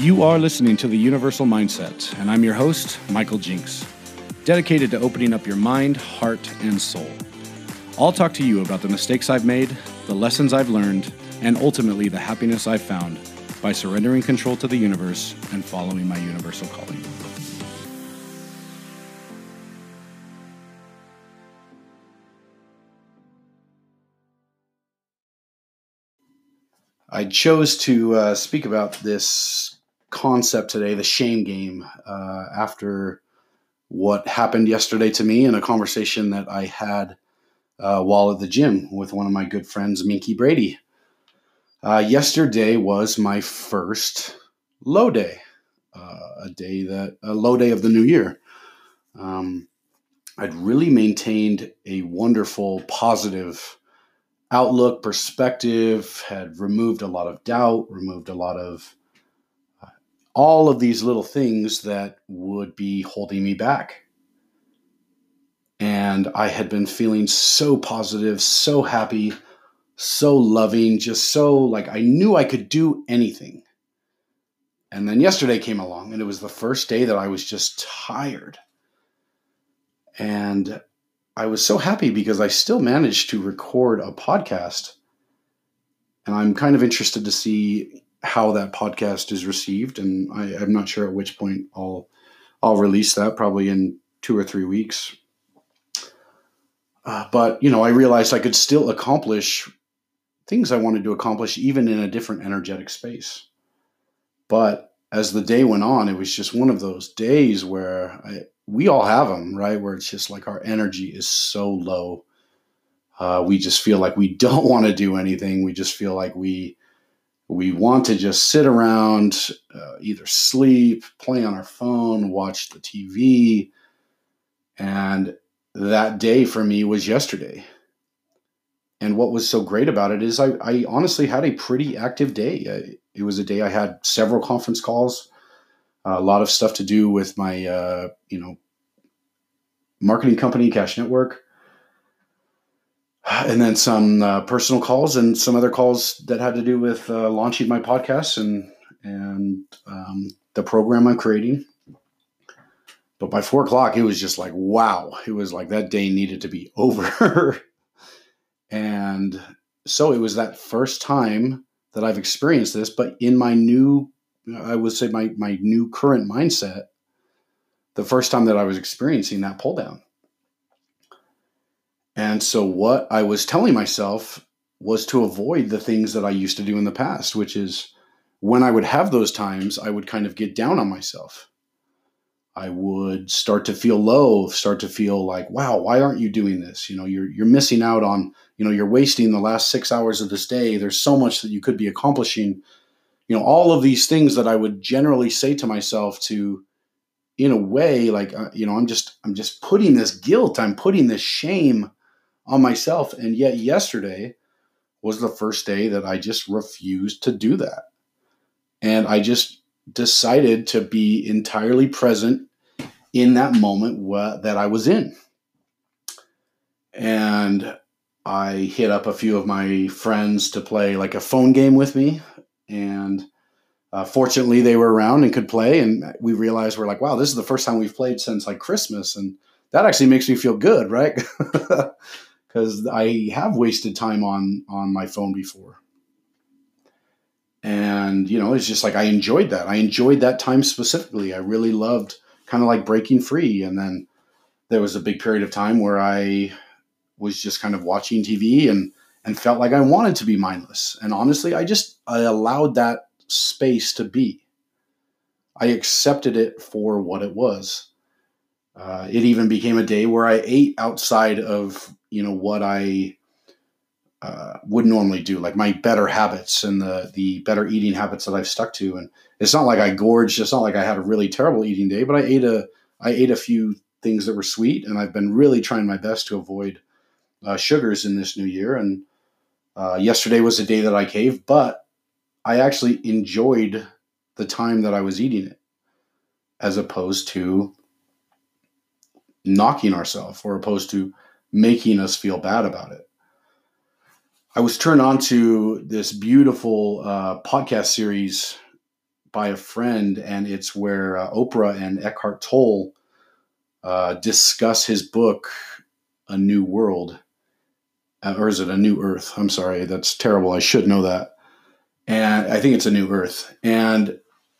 You are listening to the Universal Mindset, and I'm your host, Michael Jinks, dedicated to opening up your mind, heart, and soul. I'll talk to you about the mistakes I've made, the lessons I've learned, and ultimately the happiness I've found by surrendering control to the universe and following my universal calling. I chose to uh, speak about this concept today, the shame game, uh, after what happened yesterday to me in a conversation that I had uh, while at the gym with one of my good friends, Minky Brady. Uh, yesterday was my first low day, uh, a day that a low day of the new year. Um, I'd really maintained a wonderful, positive outlook, perspective, had removed a lot of doubt, removed a lot of all of these little things that would be holding me back. And I had been feeling so positive, so happy, so loving, just so like I knew I could do anything. And then yesterday came along, and it was the first day that I was just tired. And I was so happy because I still managed to record a podcast. And I'm kind of interested to see how that podcast is received. And I, am not sure at which point I'll I'll release that, probably in two or three weeks. Uh, but you know, I realized I could still accomplish things I wanted to accomplish, even in a different energetic space. But as the day went on, it was just one of those days where I, we all have them, right? Where it's just like our energy is so low. Uh, we just feel like we don't want to do anything. We just feel like we we want to just sit around, uh, either sleep, play on our phone, watch the TV. And that day for me was yesterday. And what was so great about it is I, I honestly had a pretty active day. It was a day I had several conference calls a lot of stuff to do with my uh, you know marketing company cash network and then some uh, personal calls and some other calls that had to do with uh, launching my podcast and and um, the program i'm creating. But by four o'clock it was just like wow. It was like that day needed to be over. And so it was that first time that i've experienced this but in my new I would say my my new current mindset the first time that I was experiencing that pull down. And so what I was telling myself was to avoid the things that I used to do in the past, which is when I would have those times, I would kind of get down on myself. I would start to feel low, start to feel like, wow, why aren't you doing this? You know, you're you're missing out on, you know, you're wasting the last 6 hours of this day. There's so much that you could be accomplishing you know all of these things that i would generally say to myself to in a way like uh, you know i'm just i'm just putting this guilt i'm putting this shame on myself and yet yesterday was the first day that i just refused to do that. And i just decided to be entirely present in that moment wh- that i was in. And i hit up a few of my friends to play like a phone game with me. And uh, fortunately they were around and could play and we realized we're like wow this is the first time we've played since like christmas and that actually makes me feel good right because i have wasted time on on my phone before and you know it's just like i enjoyed that i enjoyed that time specifically i really loved kind of like breaking free and then there was a big period of time where i was just kind of watching tv and and felt like I wanted to be mindless. And honestly, I just I allowed that space to be. I accepted it for what it was. Uh, it even became a day where I ate outside of you know what I uh, would normally do, like my better habits and the the better eating habits that I've stuck to. And it's not like I gorged. It's not like I had a really terrible eating day, but I ate a I ate a few things that were sweet, and I've been really trying my best to avoid uh, sugars in this new year. And uh, yesterday was a day that I caved, but I actually enjoyed the time that I was eating it as opposed to knocking ourselves or opposed to making us feel bad about it. I was turned on to this beautiful uh, podcast series by a friend, and it's where uh, Oprah and Eckhart Tolle uh, discuss his book, A New World. Uh, or is it A New Earth? I'm sorry, that's terrible. I should know that. And I think it's A New Earth. And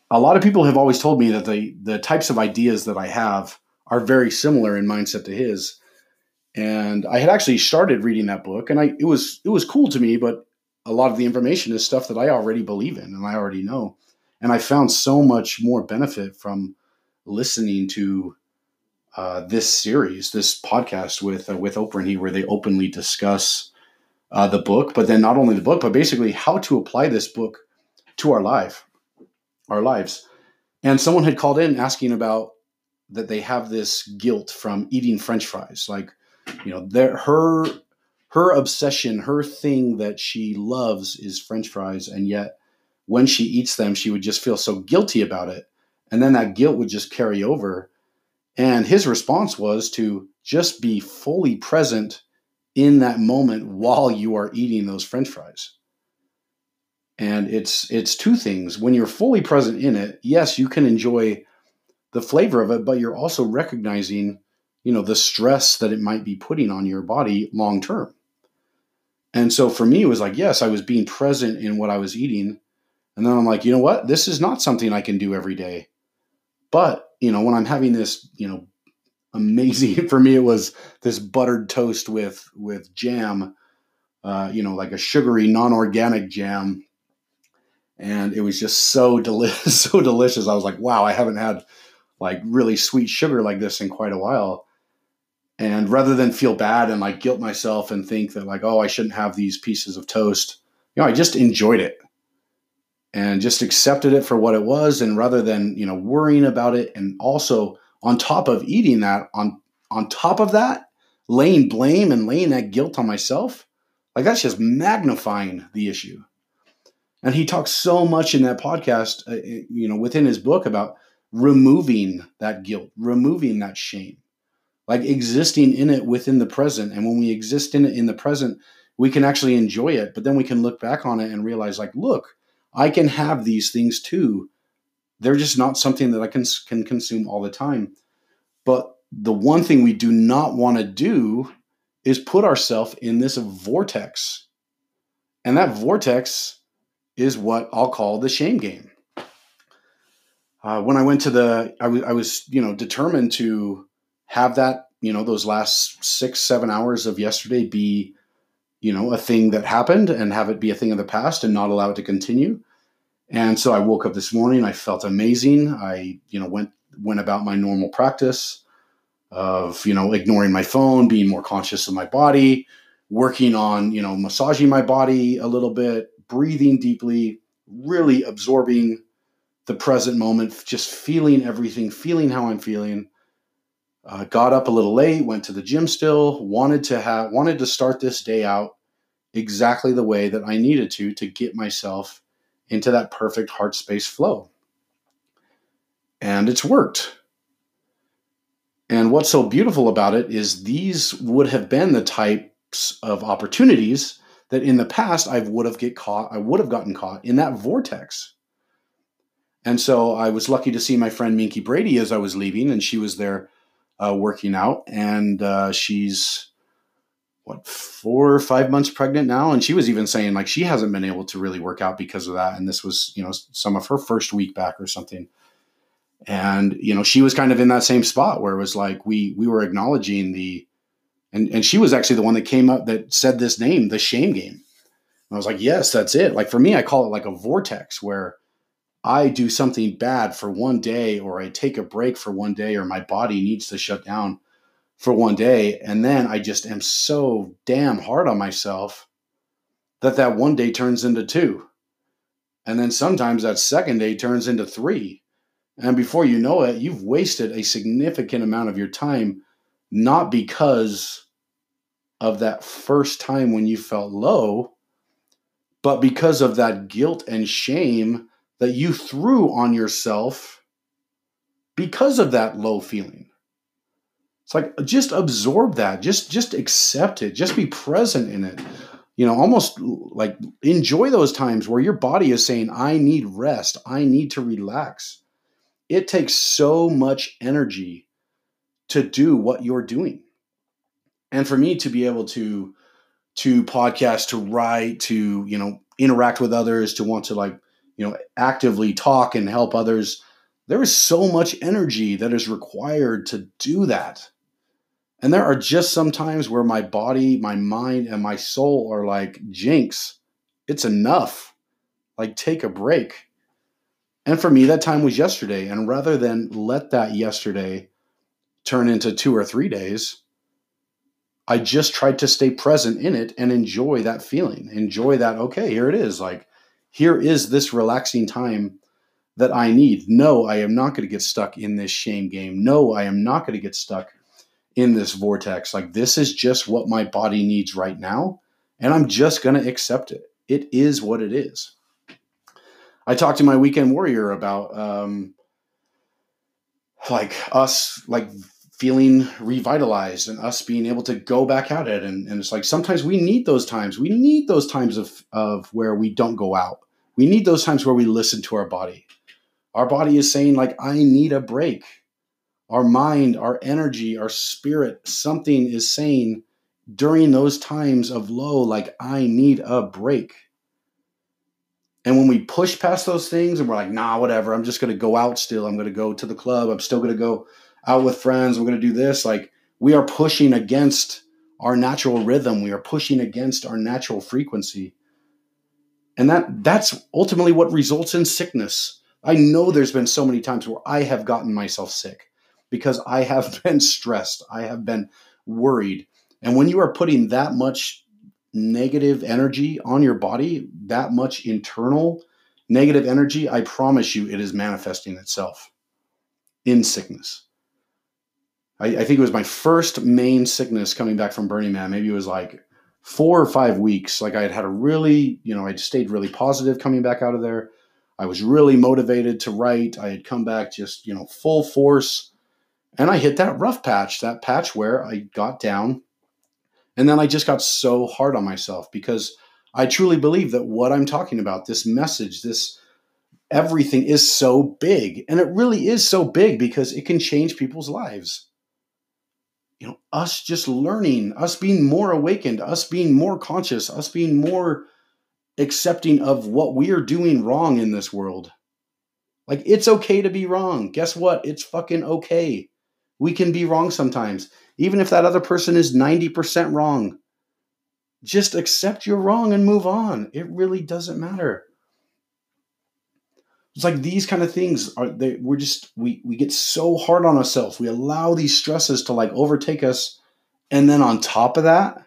a lot of people have always told me that the, the types of ideas that I have are very similar in mindset to his. And I had actually started reading that book, and I it was it was cool to me, but a lot of the information is stuff that I already believe in and I already know. And I found so much more benefit from listening to uh, this series, this podcast with uh, with Oprah and he, where they openly discuss uh, the book, but then not only the book, but basically how to apply this book to our life, our lives. And someone had called in asking about that they have this guilt from eating French fries, like you know, their her her obsession, her thing that she loves is French fries, and yet when she eats them, she would just feel so guilty about it, and then that guilt would just carry over and his response was to just be fully present in that moment while you are eating those french fries. And it's it's two things. When you're fully present in it, yes, you can enjoy the flavor of it, but you're also recognizing, you know, the stress that it might be putting on your body long term. And so for me, it was like, yes, I was being present in what I was eating. And then I'm like, you know what? This is not something I can do every day. But you know, when I'm having this, you know, amazing for me, it was this buttered toast with with jam, uh, you know, like a sugary, non-organic jam, and it was just so delicious, so delicious. I was like, wow, I haven't had like really sweet sugar like this in quite a while. And rather than feel bad and like guilt myself and think that like, oh, I shouldn't have these pieces of toast, you know, I just enjoyed it and just accepted it for what it was and rather than you know worrying about it and also on top of eating that on on top of that laying blame and laying that guilt on myself like that's just magnifying the issue and he talks so much in that podcast uh, you know within his book about removing that guilt removing that shame like existing in it within the present and when we exist in it in the present we can actually enjoy it but then we can look back on it and realize like look I can have these things too. They're just not something that I can can consume all the time. But the one thing we do not want to do is put ourselves in this vortex. And that vortex is what I'll call the shame game. Uh, when I went to the, I, w- I was, you know, determined to have that, you know, those last six, seven hours of yesterday be you know, a thing that happened and have it be a thing of the past and not allow it to continue. And so I woke up this morning, I felt amazing. I, you know, went went about my normal practice of, you know, ignoring my phone, being more conscious of my body, working on, you know, massaging my body a little bit, breathing deeply, really absorbing the present moment, just feeling everything, feeling how I'm feeling. Uh, got up a little late, went to the gym still, wanted to have wanted to start this day out exactly the way that I needed to to get myself into that perfect heart space flow. And it's worked. And what's so beautiful about it is these would have been the types of opportunities that in the past I would have get caught, I would have gotten caught in that vortex. And so I was lucky to see my friend Minky Brady as I was leaving, and she was there uh, working out, and uh, she's what four or five months pregnant now, and she was even saying like she hasn't been able to really work out because of that, and this was you know some of her first week back or something, and you know she was kind of in that same spot where it was like we we were acknowledging the, and and she was actually the one that came up that said this name, the shame game. And I was like, yes, that's it. Like for me, I call it like a vortex where I do something bad for one day or I take a break for one day or my body needs to shut down for one day and then I just am so damn hard on myself that that one day turns into two. And then sometimes that second day turns into three. And before you know it, you've wasted a significant amount of your time not because of that first time when you felt low, but because of that guilt and shame that you threw on yourself because of that low feeling. It's like just absorb that, just just accept it, just be present in it. you know, almost like enjoy those times where your body is saying, I need rest, I need to relax. It takes so much energy to do what you're doing. And for me to be able to to podcast, to write, to, you know, interact with others, to want to like, you know, actively talk and help others, there is so much energy that is required to do that. And there are just some times where my body, my mind, and my soul are like, Jinx, it's enough. Like, take a break. And for me, that time was yesterday. And rather than let that yesterday turn into two or three days, I just tried to stay present in it and enjoy that feeling. Enjoy that, okay, here it is. Like, here is this relaxing time that I need. No, I am not going to get stuck in this shame game. No, I am not going to get stuck in this vortex. Like, this is just what my body needs right now. And I'm just going to accept it. It is what it is. I talked to my weekend warrior about, um, like us, like feeling revitalized and us being able to go back at it. And, and it's like sometimes we need those times. We need those times of, of where we don't go out. We need those times where we listen to our body. Our body is saying, like, I need a break our mind, our energy, our spirit, something is saying during those times of low, like, I need a break. And when we push past those things and we're like, nah, whatever, I'm just going to go out still. I'm going to go to the club. I'm still going to go out with friends. we're going to do this. Like, we are pushing against our natural rhythm. We are pushing against our natural frequency. And that that's ultimately what results in sickness. I know there's been so many times where I have gotten myself sick because I have been stressed. I have been worried. And when you are putting that much negative energy on your body, that much internal negative energy, I promise you it is manifesting itself in sickness. I, I, think it was my first main sickness coming back from Burning Man. Maybe it was like four or five weeks. Like I had had a really, you know, I'd stayed really positive coming back out of there. I was really motivated to write. I had come back just, you know, full force and I hit that rough patch, that patch where I got down. And then I just got so hard on myself because I truly believe that what I'm talking about, this message, this everything is so big. And it really is so big because it can change people's lives. You know, us just learning, us being more awakened, us being more conscious, us being more accepting of what we are doing wrong in this world. Like, it's okay to be wrong. Guess what? It's fucking okay. We can be wrong sometimes, even if that other person is 90% wrong. Just accept you're wrong and move on. It really doesn't matter. It's like these kind of things are they we're just we we get so hard on ourselves. We allow these stresses to like overtake us and then on top of that,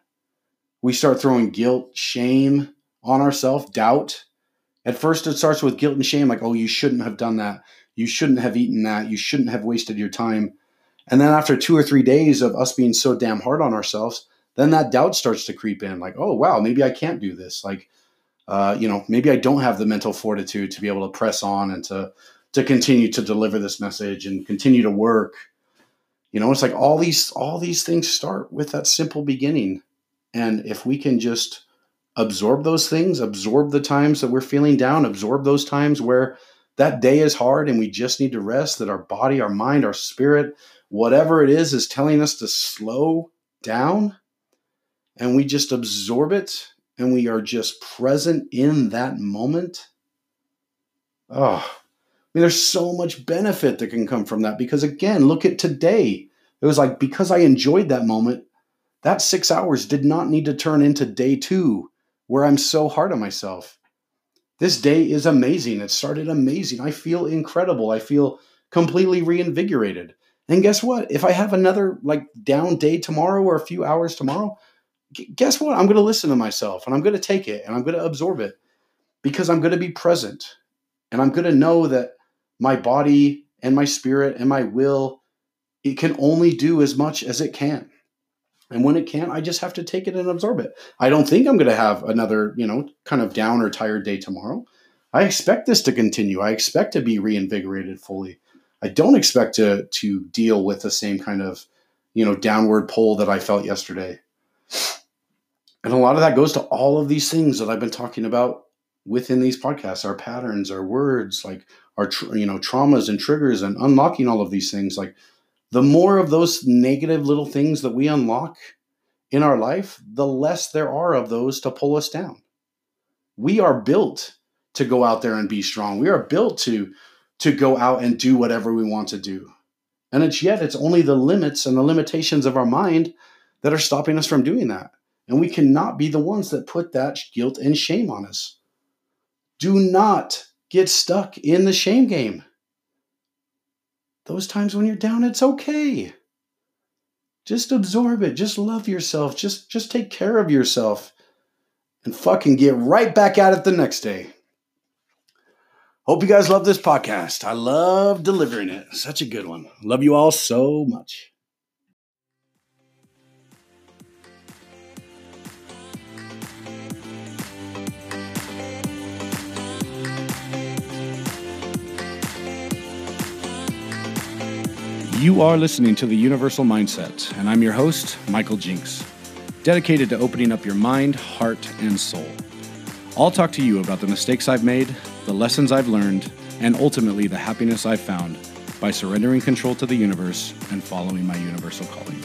we start throwing guilt, shame on ourselves, doubt. At first it starts with guilt and shame like, "Oh, you shouldn't have done that. You shouldn't have eaten that. You shouldn't have wasted your time." And then after two or three days of us being so damn hard on ourselves, then that doubt starts to creep in like, oh, wow, maybe I can't do this. Like, uh, you know, maybe I don't have the mental fortitude to be able to press on and to, to continue to deliver this message and continue to work. You know, it's like all these, all these things start with that simple beginning. And if we can just absorb those things, absorb the times that we're feeling down, absorb those times where that day is hard and we just need to rest, that our body, our mind, our spirit, whatever it is is telling us to slow down and we just absorb it and we are just present in that moment. Oh, I mean, there's so much benefit that can come from that because, again, look at today. It was like because I enjoyed that moment, that six hours did not need to turn into day two where I'm so hard on myself. This day is amazing. It started amazing. I feel incredible. I feel completely reinvigorated. And guess what? If I have another like down day tomorrow or a few hours tomorrow, guess what? I'm going to listen to myself and I'm going to take it and I'm going to absorb it because I'm going to be present and I'm going to know that my body and my spirit and my will it can only do as much as it can. And when it can't, I just have to take it and absorb it. I don't think I'm going to have another, you know, kind of down or tired day tomorrow. I expect this to continue. I expect to be reinvigorated fully. I don't expect to to deal with the same kind of you know downward pull that I felt yesterday. And a lot of that goes to all of these things that I've been talking about within these podcasts, our patterns, our words, like our you know traumas and triggers and unlocking all of these things like the more of those negative little things that we unlock in our life, the less there are of those to pull us down. We are built to go out there and be strong. We are built to to go out and do whatever we want to do. And it's yet it's only the limits and the limitations of our mind that are stopping us from doing that. And we cannot be the ones that put that guilt and shame on us. Do not get stuck in the shame game. Those times when you're down, it's okay. Just absorb it. Just love yourself. Just just take care of yourself and fucking get right back at it the next day. Hope you guys love this podcast. I love delivering it. Such a good one. Love you all so much. You are listening to The Universal Mindset, and I'm your host, Michael Jinks, dedicated to opening up your mind, heart, and soul. I'll talk to you about the mistakes I've made, the lessons I've learned, and ultimately the happiness I've found by surrendering control to the universe and following my universal calling.